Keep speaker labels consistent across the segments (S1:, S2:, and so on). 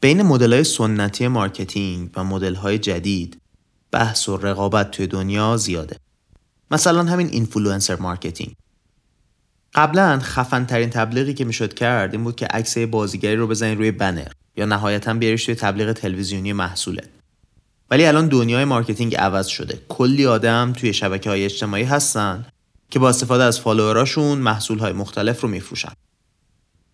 S1: بین مدل سنتی marketing و مدل های جدید بحث و رقابت توی دنیا زیاده. مثلا همین influencer marketing. قبلا خفن ترین تبلیغی که می‌شد کرد این بود که عکس بازیگری رو بزنید روی بنر یا نهایتا بیاریش توی تبلیغ تلویزیونی محصولت. ولی الان دنیای marketing عوض شده. کلی آدم توی شبکه های اجتماعی هستن که با استفاده از follower اشون محصول های مختلف رو میفروشن.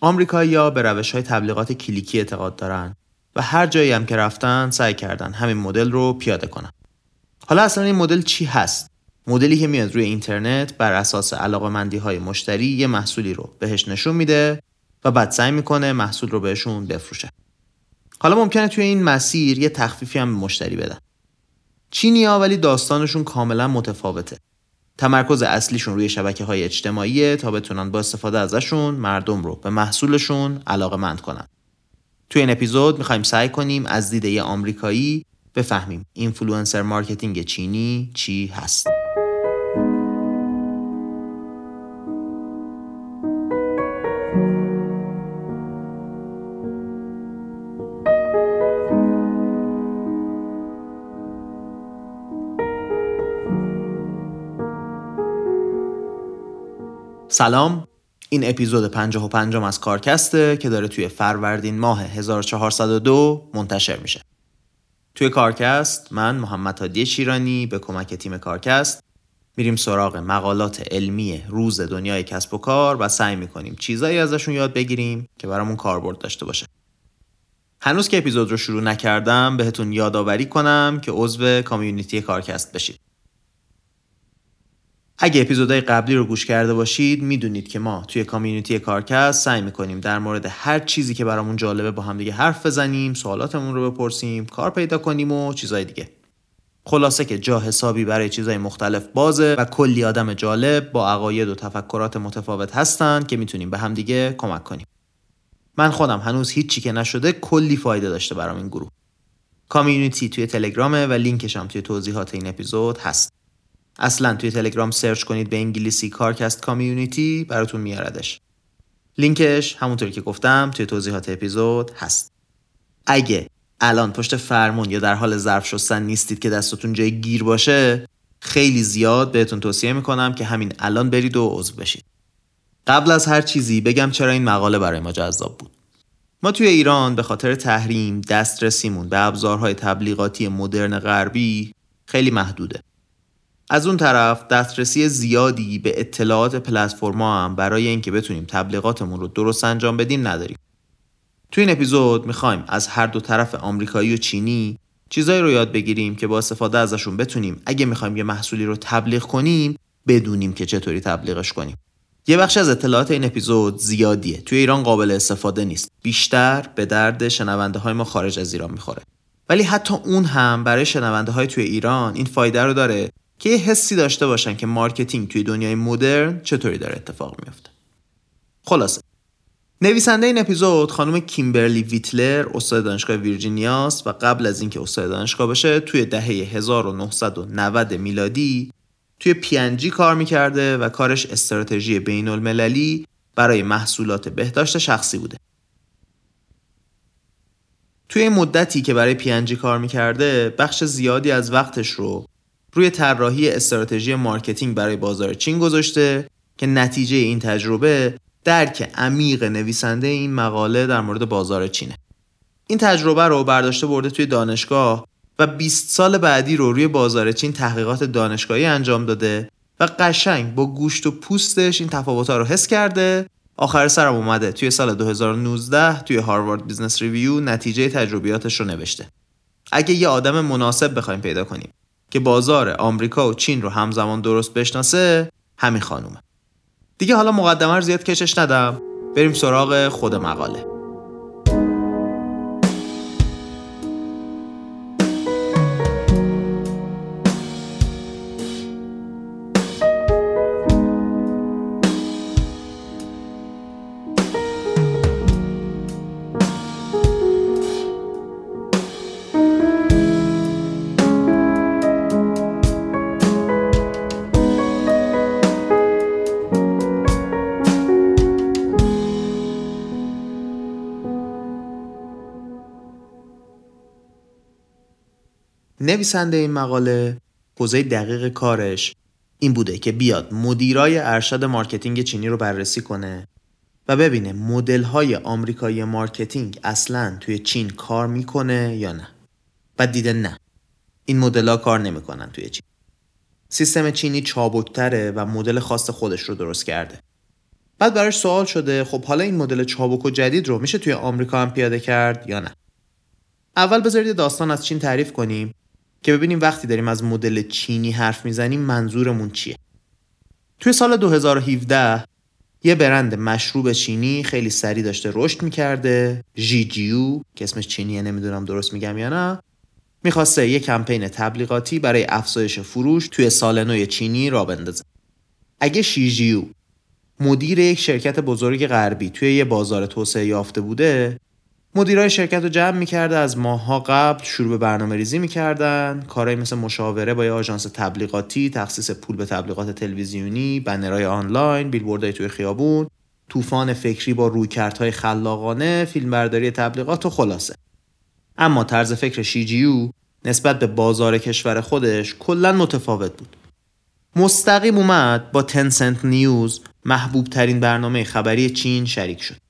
S1: آمریکایی‌ها به روش های تبلیغات کلیکی اعتقاد دارن و هر جایی هم که رفتن سعی کردن همین مدل رو پیاده کنن. حالا اصلا این مدل چی هست؟ مدلی که میاد روی اینترنت بر اساس علاقمندی های مشتری یه محصولی رو بهش نشون میده و بعد سعی می‌کنه محصول رو بهشون بفروشه. حالا ممکنه توی این مسیر یه تخفیفی هم به مشتری بدن. چینیا ولی داستانشون کاملا متفاوته. تمرکز اصلیشون روی شبکه های اجتماعیه تا بتونن با استفاده ازشون مردم رو به محصولشون علاقه مند کنن. توی این اپیزود می‌خوایم سعی کنیم از دید آمریکایی بفهمیم influencer marketing چینی چی هست. سلام. این اپیزود 55 از کارکسته که داره توی فروردین ماه 1402 منتشر میشه. توی کارکست من محمد هادی شیرانی به کمک تیم کارکست میریم سراغ مقالات علمی روز دنیای کسب و کار و سعی می‌کنیم چیزایی ازشون یاد بگیریم که برامون کاربرد داشته باشه. هنوز که اپیزود رو شروع نکردم بهتون یادآوری کنم که عضو کامیونیتی کارکست بشید. اگه اپیزودهای قبلی رو گوش کرده باشید می‌دونید که ما توی کامیونیتی کارکست سعی می‌کنیم در مورد هر چیزی که برامون جالبه با هم دیگه حرف بزنیم سوالاتمون رو بپرسیم کار پیدا کنیم و چیزای دیگه. خلاصه که جا حسابی برای چیزهای مختلف بازه و کلی آدم جالب با عقاید و تفکرات متفاوت هستن که می‌تونیم به هم دیگه کمک کنیم. من خودم هنوز هیچی که نشده کلی فایده داشته برام این گروه. کامیونیتی توی تلگرامه و لینکش هم توی توضیحات این اپیزود هست. اصلا توی تلگرام سرچ کنید به انگلیسی کارکست کامیونیتی براتون میاردش. لینکش همونطور که گفتم توی توضیحات اپیزود هست. اگه الان پشت فرمون یا در حال ظرف شستن نیستید که دستتون جای گیر باشه خیلی زیاد بهتون توصیه می‌کنم که همین الان برید و عضو بشید. قبل از هر چیزی بگم چرا این مقاله برای ما جذاب بود. ما توی ایران به خاطر تحریم دسترسیمون به ابزارهای تبلیغاتی مدرن غربی خیلی محدوده. از اون طرف دسترسی زیادی به اطلاعات پلتفرما هم برای اینکه بتونیم تبلیغاتمون رو درست انجام بدیم نداریم. تو این اپیزود می‌خوایم از هر دو طرف آمریکایی و چینی چیزایی رو یاد بگیریم که با استفاده ازشون بتونیم اگه می‌خوایم یه محصولی رو تبلیغ کنیم بدونیم که چطوری تبلیغش کنیم. یه بخش از اطلاعات این اپیزود زیادیه. توی ایران قابل استفاده نیست. بیشتر به درد شنونده های ما خارج از ایران می‌خوره. ولی حتی اون هم برای شنونده های توی ایران این فایده رو داره که یه حسی داشته باشن که marketing توی دنیای مدرن چطوری داره اتفاق میفته خلاصه نویسنده این اپیزود خانم کیمبرلی ویتلر استاد دانشگاه ویرجینیاست و قبل از اینکه استاد دانشگاه بشه توی دهه 1990 میلادی توی پی کار می‌کرده و کارش استراتژی بین المللی برای محصولات بهداشت شخصی بوده. توی مدتی که برای پی کار می‌کرده بخش زیادی از وقتش رو روی طراحی استراتژی marketing برای بازار چین گذاشته که نتیجه این تجربه درک عمیق نویسنده این مقاله در مورد بازار چینه. این تجربه رو برداشته برده توی دانشگاه و 20 سال بعدی رو روی بازار چین تحقیقات دانشگاهی انجام داده و قشنگ با گوشت و پوستش این تفاوت‌ها رو حس کرده. آخر سرم اومده توی سال 2019 توی هاروارد بیزنس ریویو نتیجه تجربیاتش رو نوشته. اگه یه آدم مناسب بخوایم پیدا کنیم. که بازار آمریکا و چین رو همزمان درست بشناسه همین خانومه. دیگه حالا مقدمه رو زیاد کشش ندم. بریم سراغ خود مقاله. نویسنده این مقاله حوزه دقیق کارش این بوده که بیاد مدیرای ارشد marketing چینی رو بررسی کنه و ببینه مدل های آمریکایی marketing اصلا توی چین کار می‌کنه یا نه. و دیده نه این مدل ها کار نمی‌کنن توی چین. سیستم چینی چابکتره و مدل خاص خودش رو درست کرده. بعد براش سوال شده خب حالا این مدل چابک و جدید رو میشه توی آمریکا هم پیاده کرد یا نه؟ اول بذارید داستان از چین تعریف کنیم. که ببینیم وقتی داریم از مدل چینی حرف می‌زنیم منظورمون چیه. توی سال 2017 یه برند مشروب چینی خیلی سریع داشته رشد می‌کرده جی جیو که اسمش چینیه نمی‌دونم درست میگم یا نه می‌خواسته یه کمپین تبلیغاتی برای افزایش فروش توی سال نو چینی را بندازه. اگه شیجیو مدیر یک شرکت بزرگ غربی توی یه بازار توسعه یافته بوده مدیرای شرکت رو جمع می‌کرده از ماهها قبل شروع به برنامه ریزی می‌کردن. کارهایی مثل مشاوره با یه آژانس تبلیغاتی تخصیص پول به تبلیغات تلویزیونی بنرهای آنلاین بیلبوردهای توی خیابون طوفان فکری با رویکردهای خلاقانه فیلمبرداری تبلیغات و خلاصه. اما طرز فکر شیجیو نسبت به بازار کشور خودش کلا متفاوت بود. مستقیم اومد با تنسنت نیوز محبوب ترین برنامه خبری چین شریک شد.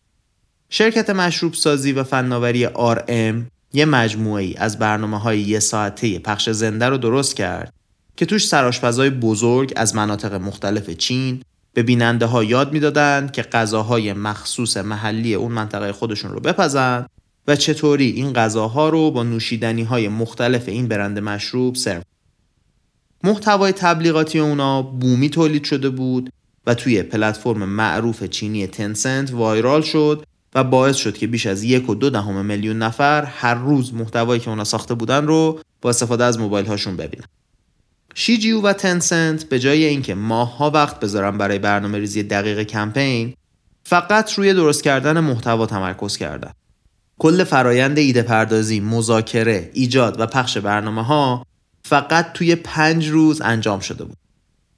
S1: شرکت مشروب سازی و فناوری RM یه مجموعه ای از برنامه های یه ساعته پخش زنده رو درست کرد که توش سراشپزای بزرگ از مناطق مختلف چین به بیننده ها یاد می‌دادند که غذاهای مخصوص محلی اون منطقه خودشون رو بپزن و چطوری این غذاها رو با نوشیدنی های مختلف این برند مشروب سرو محتوای تبلیغاتی اونا بومی تولید شده بود و توی پلتفرم معروف چینی تنسنت وایرال شد و باعث شد که بیش از یک و دو دهم میلیون نفر هر روز محتوایی که اونا ساخته بودن رو با استفاده از موبایل هاشون ببینن. شیجیو و تنسنت به جای اینکه ماهها وقت بذارن برای برنامه ریزی دقیق کمپین فقط روی درست کردن محتوا تمرکز کردن. کل فرایند ایده پردازی، مذاکره، ایجاد و پخش برنامه ها فقط توی پنج روز انجام شده بود.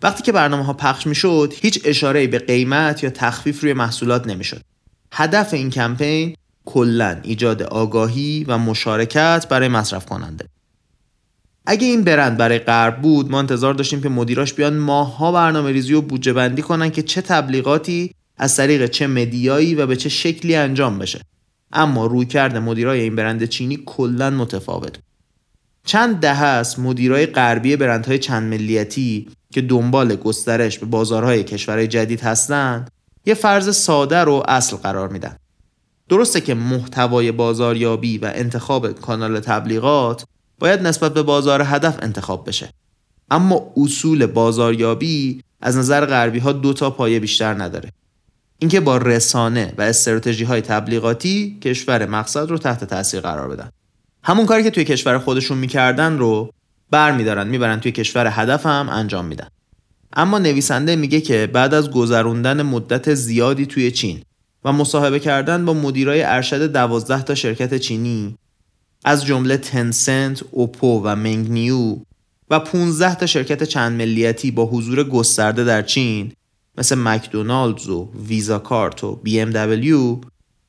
S1: وقتی که برنامه ها پخش می شد هیچ اشاره به قیمت یا تخفیف روی محصولات نمی شد. هدف این کمپین کلا ایجاد آگاهی و مشارکت برای مصرف کننده. اگه این برند برای غرب بود ما انتظار داشتیم که مدیراش بیان ماهها برنامه ریزی و بودجه بندی کنن که چه تبلیغاتی از طریق چه مدیایی و به چه شکلی انجام بشه. اما روی کرده مدیرای این برند چینی کلا متفاوت. چند دهه است مدیرای غربی برندهای چند ملیتی که دنبال گسترش به بازارهای کشورهای جدید هستند یه فرض ساده رو اصل قرار میدن. درسته که محتوای بازاریابی و انتخاب کانال تبلیغات باید نسبت به بازار هدف انتخاب بشه. اما اصول بازاریابی از نظر غربی ها دو تا پایه بیشتر نداره. اینکه با رسانه و استراتژی های تبلیغاتی کشور مقصد رو تحت تاثیر قرار بدن. همون کاری که توی کشور خودشون می‌کردن رو بر میدارن می‌برن توی کشور هدف هم انجام میدن. اما نویسنده میگه که بعد از گذروندن مدت زیادی توی چین و مصاحبه کردن با مدیرای ارشد دوازده تا شرکت چینی از جمله تنسنت، اوپو و منگنیو و 15 تا شرکت چند ملیتی با حضور گسترده در چین مثل مکدونالدز و ویزا کارت و بی ام دبلیو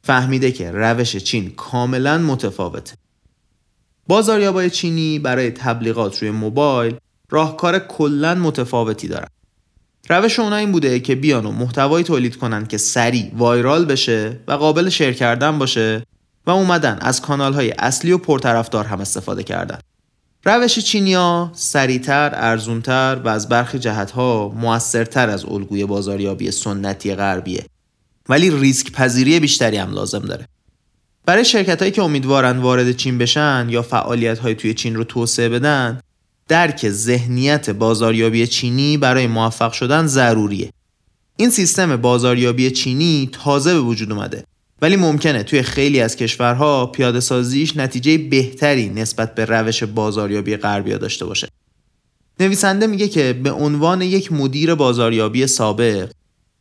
S1: فهمیده که روش چین کاملا متفاوته. بازاریابای چینی برای تبلیغات روی موبایل راهکار کلا متفاوتی دارن. روش اونا این بوده که بیان و محتوایی تولید کنن که سریع وایرال بشه و قابل شیر کردن باشه و اومدن از کانال های اصلی و پرطرفدار هم استفاده کردن. روش چینیا سریعتر، ارزونتر و از برخی جهتها موثرتر از الگوی بازاریابی سنتی غربیه. ولی ریسک پذیری بیشتری هم لازم داره. برای شرکت هایی که امیدوارن وارد چین بشن یا فعالیت های توی چین رو توسعه بدن درک ذهنیت بازاریابی چینی برای موفق شدن ضروریه. این سیستم بازاریابی چینی تازه به وجود اومده ولی ممکنه توی خیلی از کشورها پیاده سازیش نتیجه بهتری نسبت به روش بازاریابی غربی داشته باشه. نویسنده میگه که به عنوان یک مدیر بازاریابی سابق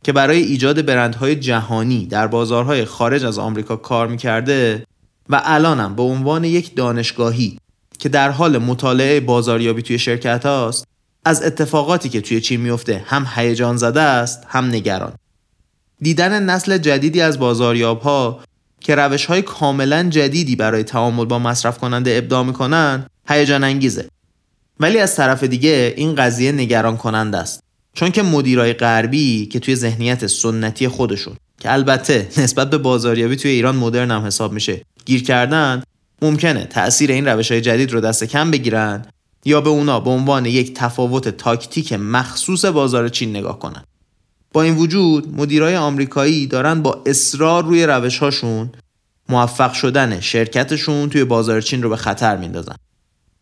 S1: که برای ایجاد برندهای جهانی در بازارهای خارج از آمریکا کار می‌کرده و الانم به عنوان یک دانشگاهی که در حال مطالعه بازاریابی توی شرکت هاست از اتفاقاتی که توی چین میفته هم هیجان زده است هم نگران. دیدن نسل جدیدی از بازاریاب ها که روش های کاملا جدیدی برای تعامل با مصرف کننده ابداع می‌کنن هیجان انگیزه. ولی از طرف دیگه این قضیه نگران کننده است. چون که مدیرای غربی که توی ذهنیت سنتی خودشون که البته نسبت به بازاریابی توی ایران مدرن هم حساب میشه گیر کردن ممکنه تأثیر این روش های جدید رو دست کم بگیرن یا به اونا به عنوان یک تفاوت تاکتیک مخصوص بازار چین نگاه کنن. با این وجود مدیرای آمریکایی دارن با اصرار روی روش هاشون موفق شدن شرکتشون توی بازار چین رو به خطر میندازن.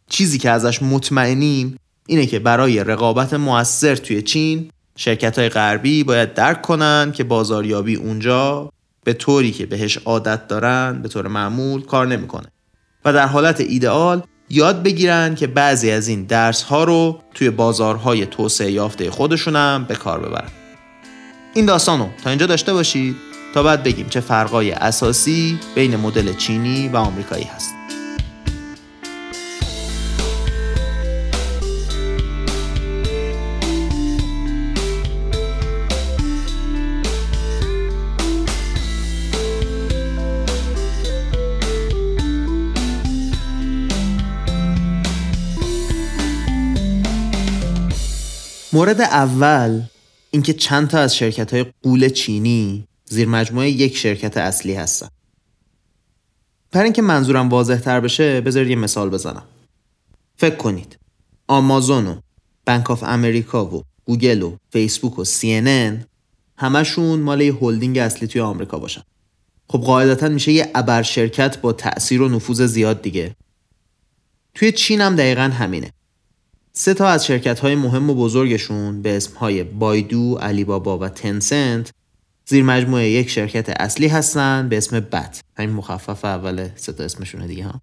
S1: چیزی که ازش مطمئنیم اینه که برای رقابت موثر توی چین شرکت های غربی باید درک کنن که بازاریابی اونجا به طوری که بهش عادت دارن به طور معمول کار نمی‌کنه. و در حالت ایدئال یاد بگیرن که بعضی از این درس ها رو توی بازارهای توسعه یافته خودشونم به کار ببرن. این داستان رو تا اینجا داشته باشید تا بعد بگیم چه فرقای اساسی بین مدل چینی و آمریکایی هست. مورد اول اینکه چند تا از شرکت های غول چینی زیر مجموعه یک شرکت اصلی هستن. برای اینکه منظورم واضح تر بشه بذارید یه مثال بزنم. فکر کنید آمازون و بنک آف امریکا و گوگل و فیسبوک و سی ان همشون مال یه هلدینگ اصلی توی آمریکا باشن. خب قاعدتا میشه یه ابر شرکت با تأثیر و نفوذ زیاد دیگه. توی چین هم دقیقا همینه. سه تا از شرکت های مهم و بزرگشون به اسم های بایدو، علی بابا و تنسنت زیر مجموعه یک شرکت اصلی هستن به اسم بت همین مخفف اول سه تا اسمشونه دیگه ها.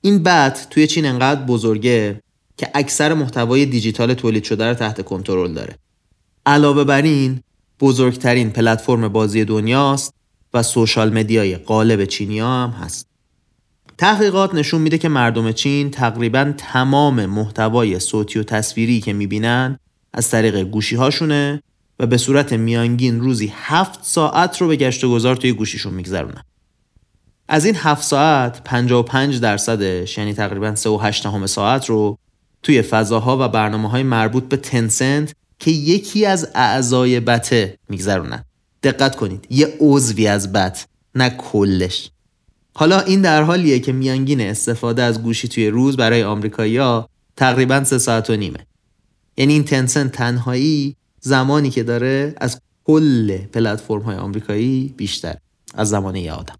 S1: این بت توی چین انقدر بزرگه که اکثر محتوای دیجیتال تولید شده رو تحت کنترل داره. علاوه بر این بزرگترین پلتفرم بازی دنیاست و سوشال مدیای قالب چینی هم هست. تحقیقات نشون میده که مردم چین تقریبا تمام محتوای صوتی و تصویری که می‌بینن از طریق گوشی هاشونه و به صورت میانگین روزی هفت ساعت رو به گشت و گذار توی گوشیشون میگذرونن. از این هفت ساعت 55 درصدش یعنی تقریبا 3 و ساعت رو توی فضاها و برنامه های مربوط به تنسنت که یکی از اعضای بته میگذرونن. دقت کنید یه عضوی از بت نه کلش. حالا این در حالیه که میانگین استفاده از گوشی توی روز برای آمریکایی‌ها تقریبا سه ساعت و نیمه. یعنی این تنسن تنهایی زمانی که داره از کل پلتفرم های آمریکایی بیشتر از زمان یه آدم.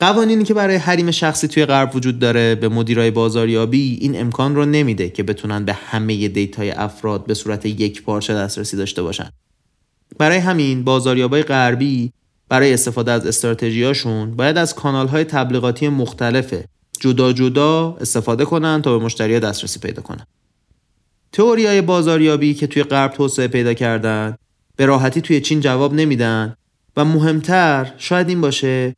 S1: قوانینی که برای حریم شخصی توی غرب وجود داره به مدیرای بازاریابی این امکان رو نمیده که بتونن به همه دیتای افراد به صورت یک پارچه دسترسی داشته باشن. برای همین بازاریابای غربی برای استفاده از استراتژیاشون باید از های تبلیغاتی مختلف جدا جدا استفاده کنن تا به مشتری دسترسی پیدا کنن. تئوری های بازاریابی که توی غرب توسعه پیدا کردن به راحتی توی چین جواب نمیدن و مهمتر شاید این باشه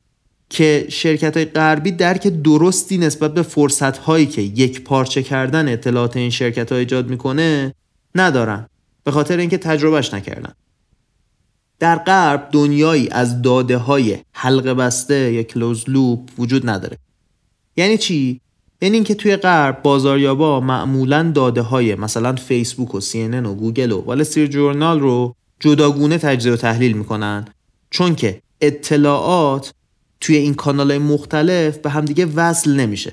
S1: که شرکت های غربی درک درستی نسبت به فرصت هایی که یک پارچه کردن اطلاعات این شرکت ها ایجاد می‌کنه ندارن به خاطر اینکه تجربهش نکردن در غرب دنیایی از داده های حلقه بسته یا close loop وجود نداره. یعنی چی؟ یعنی اینکه توی غرب بازاریابا معمولا داده های مثلا فیسبوک و سی و گوگل و وال جورنال رو جداگونه تجزیه و تحلیل می‌کنن. چون که اطلاعات توی این کانال مختلف به همدیگه وصل نمیشه.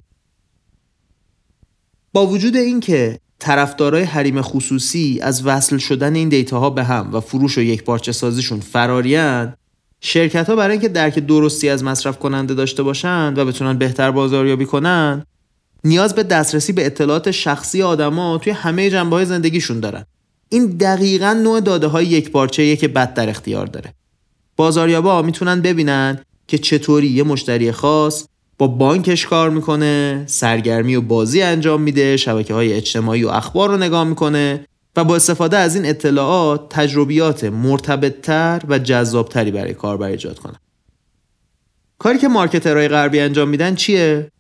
S1: با وجود اینکه طرفدارای حریم خصوصی از وصل شدن این دیتاها به هم و فروش و یک پارچه سازیشون فراریان شرکت ها برای اینکه درک درستی از مصرف کننده داشته باشند و بتونن بهتر بازاریابی کنن نیاز به دسترسی به اطلاعات شخصی آدما توی همه جنبه های زندگیشون دارن. این دقیقا نوع داده های یک پارچه که بد در اختیار داره. بازاریابا می‌تونن ببینن که چطوری یه مشتری خاص با بانکش کار می‌کنه سرگرمی و بازی انجام میده شبکه های اجتماعی و اخبار رو نگاه می‌کنه و با استفاده از این اطلاعات تجربیات مرتبطتر و جذابتری برای کاربر ایجاد کنه کاری که مارکترهای غربی انجام میدن چیه؟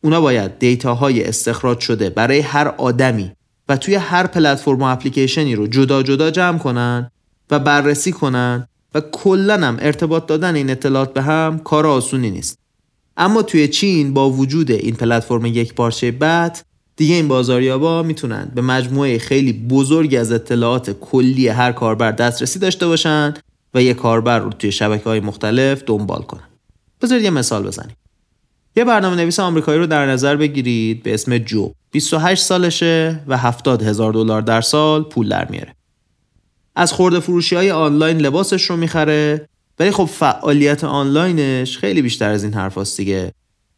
S1: اونا باید دیتاهای استخراج شده برای هر آدمی و توی هر پلتفرم و اپلیکیشنی رو جدا جدا جمع کنن و بررسی کنن و کلا هم ارتباط دادن این اطلاعات به هم کار آسونی نیست. اما توی چین با وجود این پلتفرم یک پارچه بد دیگه این بازاریابا می‌تونن به مجموعه خیلی بزرگی از اطلاعات کلی هر کاربر دسترسی داشته باشن و یه کاربر رو توی شبکه های مختلف دنبال کنن. بذارید یه مثال بزنیم. یه برنامه نویس آمریکایی رو در نظر بگیرید به اسم جو. 28 سالشه و 70 هزار دلار در سال پول در میاره. از خورده فروشی های آنلاین لباسش رو می‌خره ولی خب فعالیت آنلاینش خیلی بیشتر از این حرف دیگه.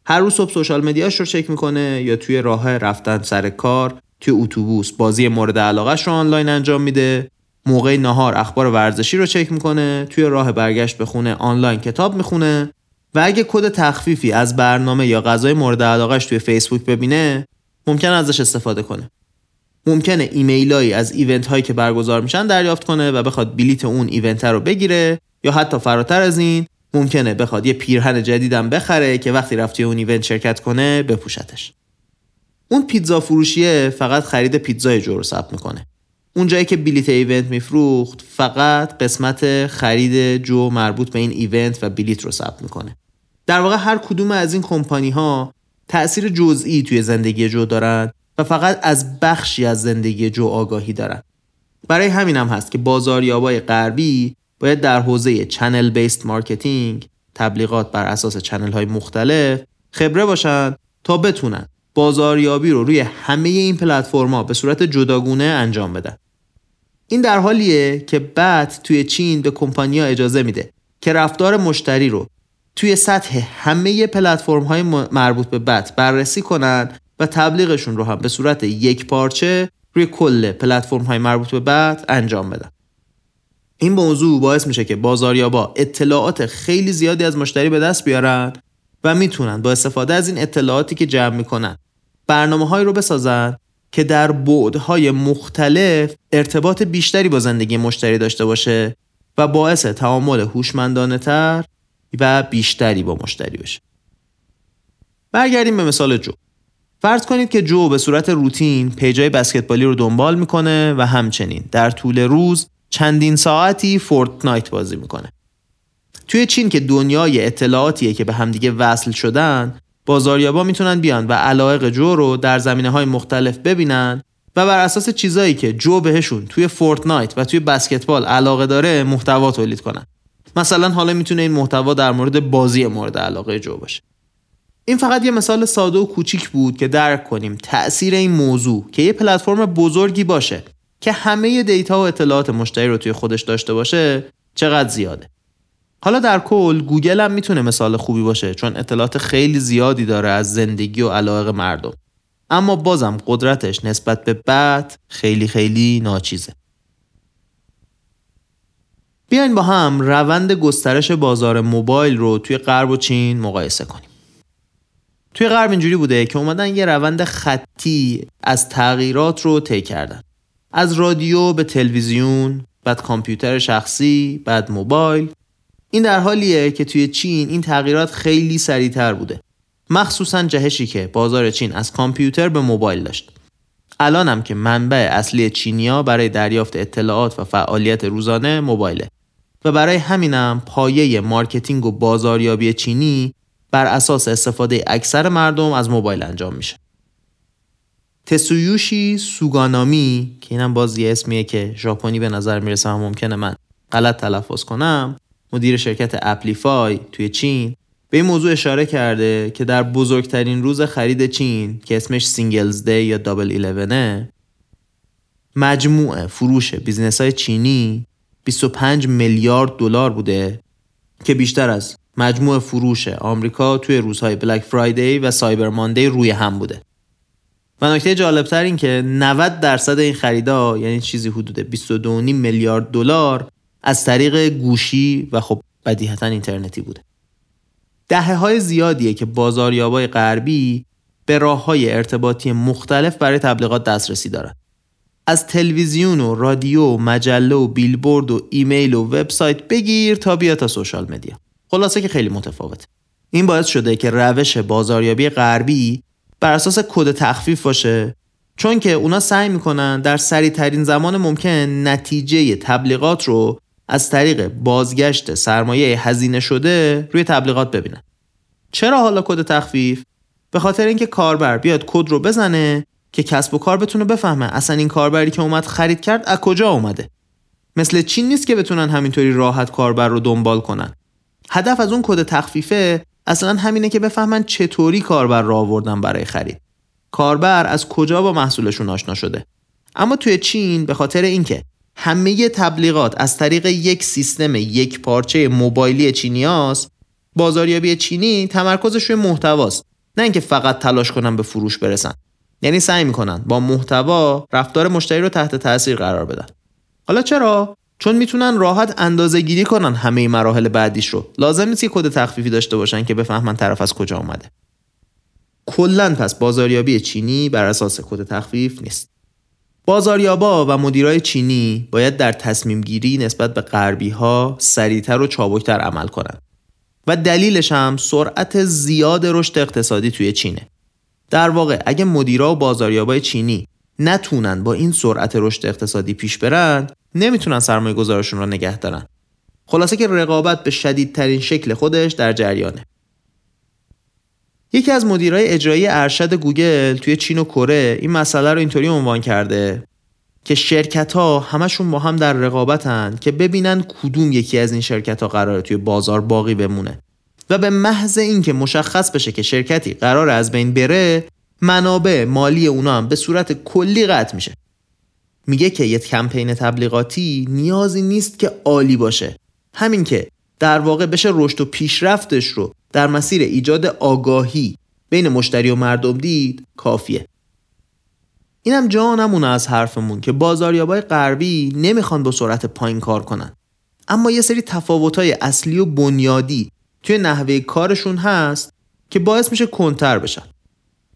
S1: هر روز صبح سوشال مدیاش رو چک می‌کنه یا توی راه رفتن سر کار توی اتوبوس. بازی مورد علاقش رو آنلاین انجام میده. موقع نهار اخبار ورزشی رو چک می‌کنه. توی راه برگشت به خونه آنلاین کتاب می‌خونه. و اگه کد تخفیفی از برنامه یا غذای مورد علاقش توی فیسبوک ببینه ممکن ازش استفاده کنه. ممکنه ایمیلایی از event هایی که برگزار میشن دریافت کنه و بخواد بلیت اون event رو بگیره. یا حتی فراتر از این ممکنه بخواد یه پیرهن جدیدم بخره که وقتی رفتی اون event شرکت کنه بپوشتش. اون پیتزا فروشیه فقط خرید پیتزای جو رو ثبت می‌کنه. اون جایی که بلیت event میفروخت فقط قسمت خرید جو مربوط به این event و بلیت رو ثبت می‌کنه. در واقع هر کدوم از این کمپانی ها تأثیر جزئی توی زندگی جو دارن و فقط از بخشی از زندگی جو آگاهی دارن. برای همین هم هست که بازاریابای غربی باید در حوزه channel based marketing تبلیغات بر اساس channel های مختلف خبره باشند تا بتونن بازاریابی رو روی همه این پلتفرما به صورت جداگونه انجام بدن. این در حالیه که BAT توی چین به کمپانیا اجازه میده که رفتار مشتری رو توی سطح همه پلتفرم های مربوط به بت بررسی کنن و تبلیغشون رو هم به صورت یک پارچه روی کل پلتفرم های مربوط به بت انجام بدن. این موضوع باعث میشه که بازاریابا اطلاعات خیلی زیادی از مشتری به دست بیارن و می‌تونن با استفاده از این اطلاعاتی که جمع می‌کنن برنامه های رو بسازن که در بعدهای مختلف ارتباط بیشتری با زندگی مشتری داشته باشه و باعث تعامل هوشمندانه تر و بیشتری با مشتری بشه. برگردیم به مثال جو. فرض کنید که جو به صورت روتین پیجای بسکتبالی رو دنبال می‌کنه و همچنین در طول روز چندین ساعتی فورتنایت بازی می‌کنه. توی چین که دنیای اطلاعاتیه که به همدیگه وصل شدن بازاریابا می‌تونن بیان و علایق جو رو در زمینه های مختلف ببینن و بر اساس چیزایی که جو بهشون توی فورتنایت و توی بسکتبال علاقه داره محتوا تولید کنن. مثلا حالا می‌تونه این محتوا در مورد بازی مورد علاقه جو باشه. این فقط یه مثال ساده و کوچیک بود که درک کنیم تأثیر این موضوع که یه پلتفرم بزرگی باشه. که همه data و اطلاعات مشتری رو توی خودش داشته باشه چقدر زیاده. حالا در کل گوگل هم می‌تونه مثال خوبی باشه چون اطلاعات خیلی زیادی داره از زندگی و علاقه مردم. اما بازم قدرتش نسبت به بعد خیلی خیلی ناچیزه. بیاین با هم روند گسترش بازار موبایل رو توی غرب و چین مقایسه کنیم. توی غرب اینجوری بوده که اومدن یه روند خطی از تغییرات رو طی کردن. از رادیو به تلویزیون بعد کامپیوتر شخصی بعد موبایل. این در حالیه که توی چین این تغییرات خیلی سریعتر بوده. مخصوصا جهشی که بازار چین از کامپیوتر به موبایل داشت. الانم که منبع اصلی چینیا برای دریافت اطلاعات و فعالیت روزانه موبایله. و برای همینم پایه مارکتینگ و بازاریابی چینی بر اساس استفاده اکثر مردم از موبایل انجام میشه. تسویوشی سوگانامی که اینم باز یه اسمیه که ژاپنی به نظر می‌رسه و ممکنه من غلط تلفظ کنم مدیر شرکت اپلیفای توی چین به این موضوع اشاره کرده که در بزرگترین روز خرید چین که اسمش Singles' Day یا Double Eleven ه مجموع فروش business های چینی 25 میلیارد دلار بوده که بیشتر از مجموع فروش آمریکا توی روزهای Black Friday و Cyber Monday روی هم بوده. و نکته جالبتر این که 90 درصد این خریدا یعنی چیزی حدود 22.5 میلیارد دلار از طریق گوشی و خب بدیهتا اینترنتی بوده. دهه های زیادیه که بازاریابای غربی به راه های ارتباطی مختلف برای تبلیغات دسترسی دارن. از تلویزیون و رادیو و مجله و بیلبورد و ایمیل و وبسایت بگیر تا بیا تا سوشال مدیا. خلاصه که خیلی متفاوته. این باعث شده که روش بازاریابی غربی بر اساس کد تخفیف باشه. چون که اونا سعی می‌کنن در سریع ترین زمان ممکن نتیجه تبلیغات رو از طریق بازگشت سرمایه هزینه شده روی تبلیغات ببینن. چرا حالا کد تخفیف؟ به خاطر اینکه کاربر بیاد کد رو بزنه که کسب و کار بتونه بفهمه اصلا این کاربری که اومد خرید کرد از کجا اومده. مثل چین نیست که بتونن همینطوری راحت کاربر رو دنبال کنن. هدف از اون کد تخفیفه اصلا همینه که بفهمن چطوری کاربر را آوردن برای خرید. کاربر از کجا با محصولشون آشنا شده؟ اما توی چین به خاطر اینکه همه تبلیغات از طریق یک سیستم یک پارچه موبایلی چینیاست بازاریابی چینی تمرکزش روی محتواست نه اینکه فقط تلاش کنن به فروش برسن. یعنی سعی می‌کنن با محتوا رفتار مشتری رو تحت تاثیر قرار بدن. حالا چرا؟ چون می‌تونن راحت اندازه گیری کنن همه مراحل بعدیش رو. لازم نیست که کد تخفیفی داشته باشن که بفهمن طرف از کجا اومده. کلا پس بازاریابی چینی بر اساس کد تخفیف نیست. بازاریابا و مدیرای چینی باید در تصمیم گیری نسبت به غربی ها سریعتر و چابکتر عمل کنند و دلیلش هم سرعت زیاد رشد اقتصادی توی چینه. در واقع اگه مدیرا و بازاریابای چینی نتونن با این سرعت رشد اقتصادی پیش برن نمی‌تونن سرمایه گذارشون رو نگه دارن. خلاصه که رقابت به شدیدترین شکل خودش در جریانه. یکی از مدیرای اجرایی ارشد گوگل توی چین و کره این مسئله رو اینطوری عنوان کرده که شرکت ها همشون با هم در رقابتن که ببینن کدوم یکی از این شرکت ها قراره توی بازار باقی بمونه. و به محض اینکه مشخص بشه که شرکتی قرار از بین بره منابع مالی اونا هم به صورت کلی قطع میشه. میگه که یه کمپین تبلیغاتی نیازی نیست که عالی باشه. همین که در واقع بشه رشد و پیشرفتش رو در مسیر ایجاد آگاهی بین مشتری و مردم دید کافیه. اینم جا نمونه از حرفمون که بازاریابای غربی نمی‌خوان با سرعت پایین کار کنن. اما یه سری تفاوتهای اصلی و بنیادی توی نحوه کارشون هست که باعث میشه کنتر بشن.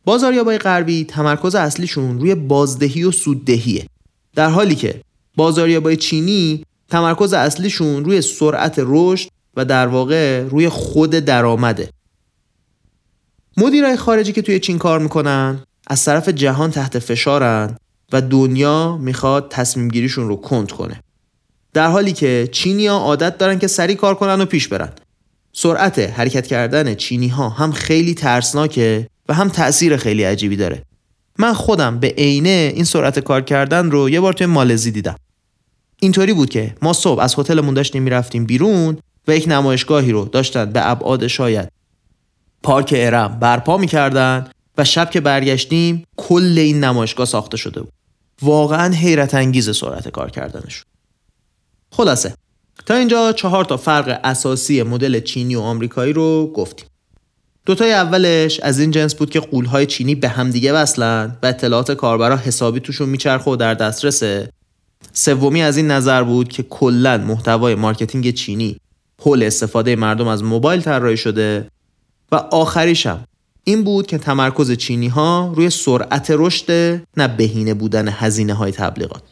S1: بازاریابای غربی تمرکز اصلیشون روی بازدهی و سوددهیه. در حالی که بازاریابای چینی تمرکز اصلیشون روی سرعت رشد و در واقع روی خود درآمده. مدیرای خارجی که توی چین کار می‌کنن از طرف جهان تحت فشارن و دنیا می‌خواد تصمیم گیریشون رو کند کنه. در حالی که چینی ها عادت دارن که سریع کار کنن و پیش برن. سرعت حرکت کردن چینی ها هم خیلی ترسناکه و هم تأثیر خیلی عجیبی داره. من خودم به عینه این سرعت کار کردن رو یه بار توی مالزی دیدم. اینطوری بود که ما صبح از هتلمون داشتیم می‌رفتیم بیرون و یک نمایشگاهی رو داشتن به ابعاد شاید. پارک ارم برپا می‌کردن و شب که برگشتیم کل این نمایشگاه ساخته شده بود. واقعا حیرت انگیز سرعت کار کردنش. خلاصه تا اینجا چهار تا فرق اساسی مدل چینی و آمریکایی رو گفتیم. دوتای اولش از این جنس بود که غول‌های چینی به همدیگه وصلن و اطلاعات کاربرا حسابی توشون میچرخه و در دسترسه. سومی از این نظر بود که کلا محتوای مارکتینگ چینی حول استفاده مردم از موبایل طراحی شده و آخریشم این بود که تمرکز چینی ها روی سرعت رشد نه بهینه بودن هزینه های تبلیغات.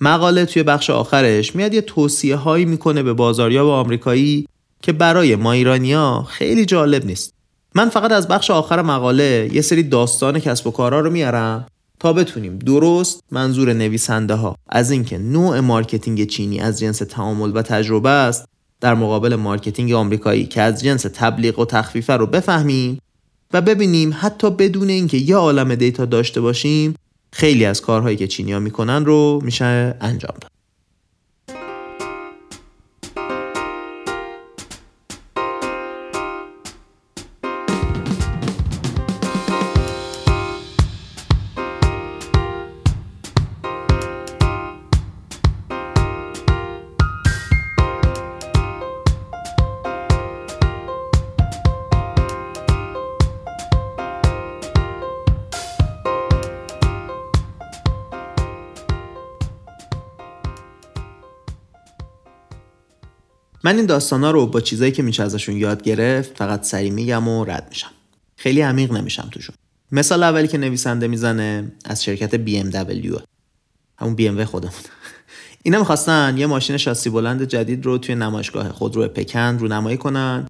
S1: مقاله توی بخش آخرش میاد یه توصیه هایی می‌کنه به بازاریاب آمریکایی که برای ما ایرانیا خیلی جالب نیست. من فقط از بخش آخر مقاله یه سری داستان کسب و کارا رو میارم تا بتونیم درست منظور نویسنده ها از اینکه نوع مارکتینگ چینی از جنس تعامل و تجربه است در مقابل مارکتینگ آمریکایی که از جنس تبلیغ و تخفیفه رو بفهمیم و ببینیم حتی بدون اینکه یه عالم data داشته باشیم خیلی از کارهایی که چینیا می‌کنن رو میشه انجام داد. من این داستانا رو با چیزایی که میشه ازشون یاد گرفت فقط سری میگم و رد میشم. خیلی عمیق نمیشم توشون. مثال اولی که نویسنده می‌زنه از شرکت BMW. همون BMW خودمون. اینا می‌خواستن یه ماشین شاسی بلند جدید رو توی نمایشگاه خودرو پکن رو نمایی کنن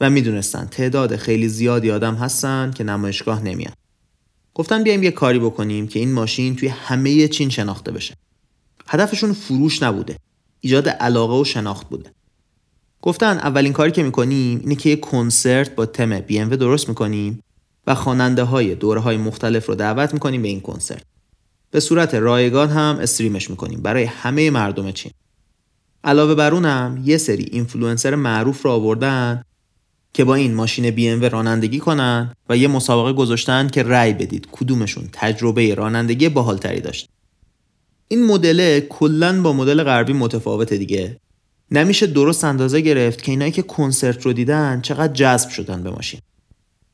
S1: و می‌دونستن تعداد خیلی زیادی آدم هستن که نمایشگاه نمیان. گفتن بیایم یه کاری بکنیم که این ماشین توی همه چین شناخته بشه. هدفشون فروش نبوده. ایجاد علاقه و شناخت بوده. گفتن اولین کاری که می‌کنیم اینه که یه کنسرت با تم بی درست می‌کنیم و و خواننده های دوره های مختلف رو دعوت می‌کنیم به این کنسرت. به صورت رایگان هم stream ش می‌کنیم برای همه مردم چین. علاوه بر اونم یه سری اینفلوئنسر معروف رو آوردن که با این ماشین بی ام رانندگی کنن و یه مسابقه گذاشتن که رأی بدید کدومشون تجربه رانندگی باحالتری داشت. این مدل کلا با مدل غربی متفاوته دیگه. نمیشه درست اندازه گرفت که اینایی که کنسرت رو دیدن چقدر جذب شدن به ماشین.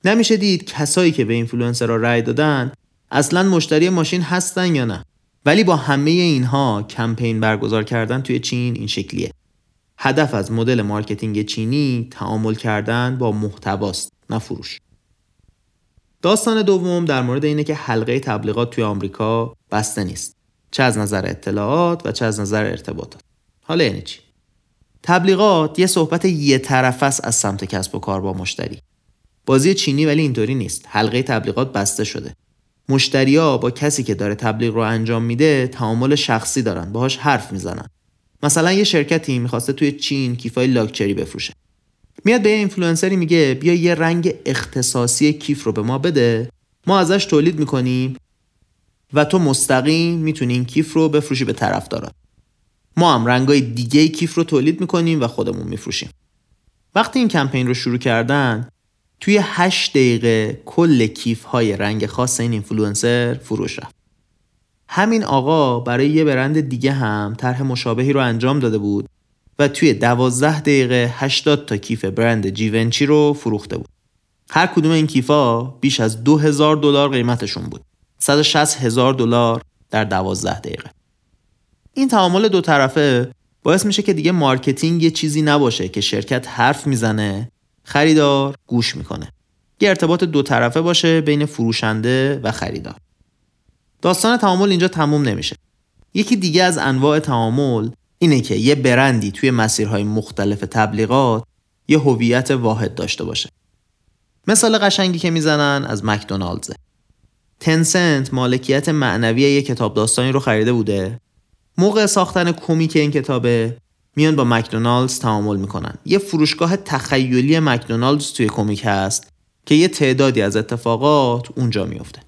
S1: نمیشه دید کسایی که به اینفلوئنسرها رأی دادن اصلا مشتری ماشین هستن یا نه. ولی با همه اینها کمپین برگزار کردن توی چین این شکلیه. هدف از مدل مارکتینگ چینی تعامل کردن با محتواست نه فروش. داستان دوم در مورد اینه که حلقه تبلیغات توی آمریکا بسته نیست. چه از نظر اطلاعات و چه از نظر ارتباطات. حالا یعنی چی؟ تبلیغات یه صحبت یه طرف است از سمت کسب و کار با مشتری. بازی چینی ولی اینطوری نیست. حلقه تبلیغات بسته شده. مشتریا با کسی که داره تبلیغ رو انجام میده تعامل شخصی دارن باهاش حرف می‌زنن مثلا یه شرکتی می‌خواسته توی چین کیفای لاکچری بفروشه میاد به اینفلوئنسری میگه بیا یه رنگ اختصاصی کیف رو به ما بده ما ازش تولید می‌کنیم و تو مستقیم می‌تونی این کیف رو بفروشی به طرفدارات ما هم رنگای دیگه کیف رو تولید می‌کنیم و خودمون میفروشیم. وقتی این کمپین رو شروع کردن توی 8 دقیقه کل کیف های رنگ خاص این اینفلوئنسر فروش رفت. همین آقا برای یه برند دیگه هم طرح مشابهی رو انجام داده بود و توی 12 دقیقه 80 تا کیف برند Givenchy رو فروخته بود. هر کدوم این کیفا بیش از 2000 دلار قیمتشون بود. 160 هزار دلار در 12 دقیقه. این تعامل دو طرفه باعث میشه که دیگه مارکتینگ یه چیزی نباشه که شرکت حرف می‌زنه خریدار گوش می‌کنه. یه ارتباط دو طرفه باشه بین فروشنده و خریدار. داستان تعامل اینجا تموم نمیشه. یکی دیگه از انواع تعامل اینه که یه برندی توی مسیرهای مختلف تبلیغات یه هویت واحد داشته باشه. مثال قشنگی که می‌زنن از مکدونالدزه. تنسنت مالکیت معنوی یه کتاب داستانی رو خریده بوده. موقع ساختن کمیک این کتابه میان با مکدونالدز تعامل می‌کنن. یه فروشگاه تخیلی مکدونالدز توی کمیک هست که یه تعدادی از اتفاقات اونجا میفته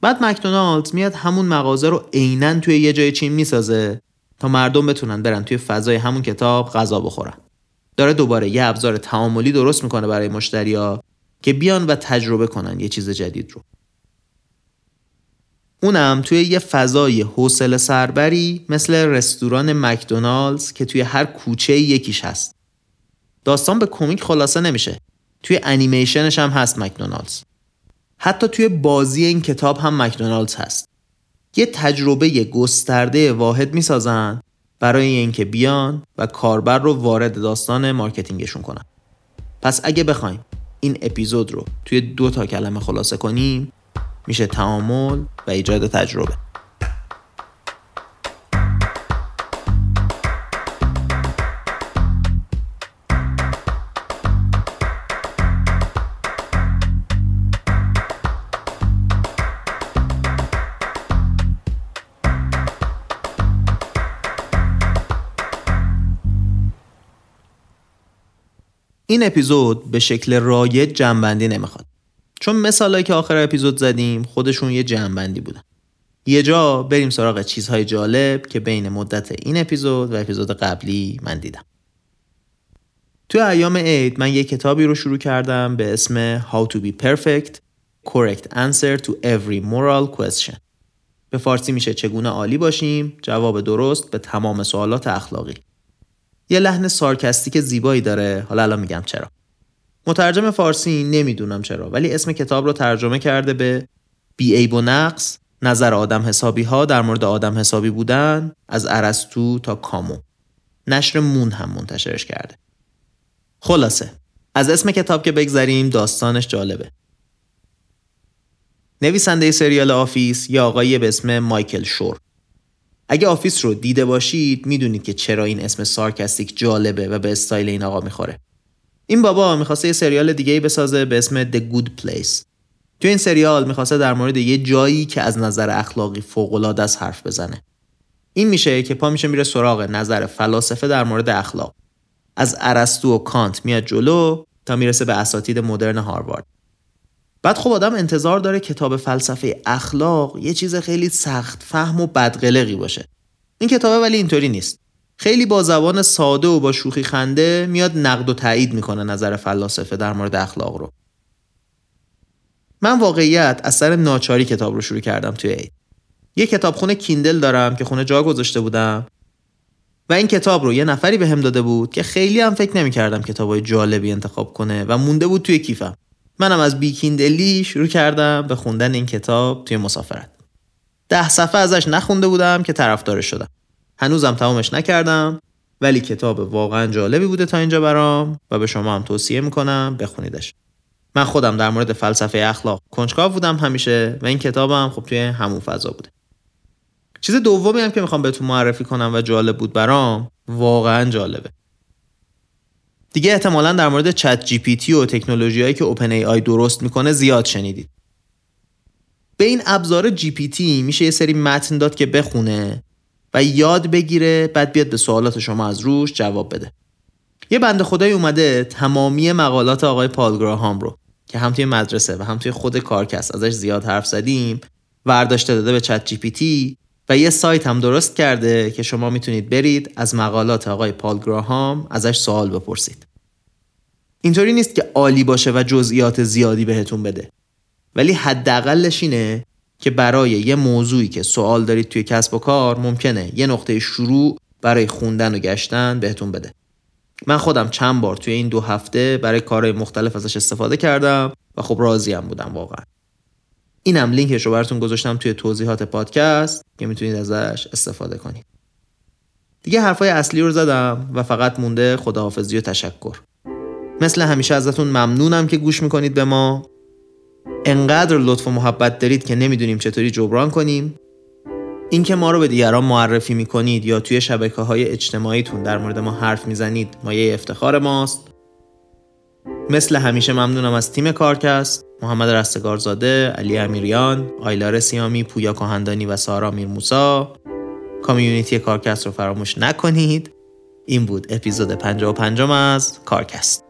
S1: بعد مکدونالدز میاد همون مغازه رو عینا توی یه جای چین می‌سازه تا مردم بتونن برن توی فضای همون کتاب غذا بخورن. داره دوباره یه ابزار تعاملی درست می‌کنه برای مشتریا که بیان و تجربه کنن یه چیز جدید رو. اونم توی یه فضای حوصله سربری مثل رستوران مکدونالدز که توی هر کوچه یکیش هست. داستان به کمیک خلاصه نمیشه. توی انیمیشنش هم هست مکدونالدز. حتی توی بازی این کتاب هم مکدونالدز هست. یه تجربه گسترده واحد می‌سازن برای اینکه بیان و کاربر رو وارد داستان مارکتینگشون کنن. پس اگه بخوایم این اپیزود رو توی دو تا کلمه خلاصه کنیم میشه تعامل و ایجاد تجربه. این اپیزود به شکل رایج جنبندی نمی‌خواد. چون مثالایی که آخر اپیزود زدیم خودشون یه جمعبندی بودن. یه جا بریم سراغ چیزهای جالب که بین مدت این اپیزود و اپیزود قبلی من دیدم. توی ایام عید من یه کتابی رو شروع کردم به اسم How to be perfect Correct answer to every moral question. به فارسی میشه چگونه عالی باشیم جواب درست به تمام سوالات اخلاقی. یه لحن sarcastic زیبایی داره حالا الان میگم چرا. مترجم فارسی نمی‌دونم چرا ولی اسم کتاب رو ترجمه کرده به بیعیب و نقص نظر آدم حسابی ها در مورد آدم حسابی بودن از ارسطو تا کامو. نشر نون هم منتشرش کرده. خلاصه از اسم کتاب که بگذریم داستانش جالبه. نویسنده سریال Office یه آقایی به اسم مایکل شور. اگه Office رو دیده باشید می‌دونید که چرا این اسم sarcastic جالبه و به استایل این آقا می‌خوره. این بابا می‌خواسته یه سریال دیگه بسازه به اسم The Good Place. تو این سریال می‌خواسته در مورد یه جایی که از نظر اخلاقی فوقالعاده است حرف بزنه. این میشه که پا میشه میره سراغ نظر فلاسفه در مورد اخلاق. از ارسطو و کانت میاد جلو تا می‌رسه به اساتید مدرن هاروارد. بعد خب آدم انتظار داره کتاب فلسفه اخلاق یه چیز خیلی سخت فهم و بدقلقی باشه. این کتابه ولی اینطوری نیست. خیلی با زبان ساده و با شوخی خنده میاد نقد و تایید می‌کنه نظر فلاسفه در مورد اخلاق رو. من واقعیت از سر ناچاری کتاب رو شروع کردم توی عید. یه کتابخونه کیندل دارم که خونه جا گذاشته بودم و این کتاب رو یه نفری به هم داده بود که خیلی هم فکر نمی‌کردم کتابای جالبی انتخاب کنه و مونده بود توی کیفم. منم از بیکیندلی شروع کردم به خوندن این کتاب توی مسافرت. ده صفحه ازش نخونده بودم که طرفدارش شدم. هنوزم تمامش نکردم ولی کتاب واقعا جالبی بوده تا اینجا برام و به شما هم توصیه می‌کنم بخونیدش. من خودم در مورد فلسفه اخلاق کنجکاو بودم همیشه و این کتابم خب توی همون فضا بوده. چیز دومی هم که می‌خوام بهتون معرفی کنم و جالب بود برام واقعا جالبه. دیگه احتمالا در مورد چت جی پی تی و تکنولوژی هایی که اوپن ای آی درست می‌کنه زیاد شنیدید. به این ابزار GPT میشه یه سری متن داد که بخونه و یاد بگیره بعد بیاد به سوالات شما از روش جواب بده یه بنده خدایی اومده تمامی مقالات آقای پال گراهام رو که هم توی مدرسه و هم توی خود کارکست ازش زیاد حرف زدیم ورداشته داده به ChatGPT و یه سایت هم درست کرده که شما می‌تونید برید از مقالات آقای پال گراهام ازش سوال بپرسید. اینطوری نیست که عالی باشه و جزئیات زیادی بهتون بده. ولی حداقلش اینه که برای یه موضوعی که سوال دارید توی کسب و کار ممکنه یه نقطه شروع برای خوندن و گشتن بهتون بده. من خودم چند بار توی این دو هفته برای کارهای مختلف ازش استفاده کردم و خب راضیم بودم واقعا. اینم لینکش رو براتون گذاشتم توی توضیحات پادکست که می‌تونید ازش استفاده کنید دیگه حرفای اصلی رو زدم و فقط مونده خداحافظی و تشکر مثل همیشه ازتون ممنونم که گوش می‌کنید به ما انقدر لطف و محبت دارید که نمی‌دونیم چطوری جبران کنیم. اینکه ما رو به دیگران معرفی می‌کنید یا توی شبکه های اجتماعیتون در مورد ما حرف می‌زنید مایه افتخار ماست. مثل همیشه ممنونم از تیم کارکست محمد رستگارزاده، علی امیریان، آیلار سیامی، پویا کهندانی و سارا میرموسا. کامیونیتی کارکست رو فراموش نکنید. این بود اپیزود 55 از کارکست.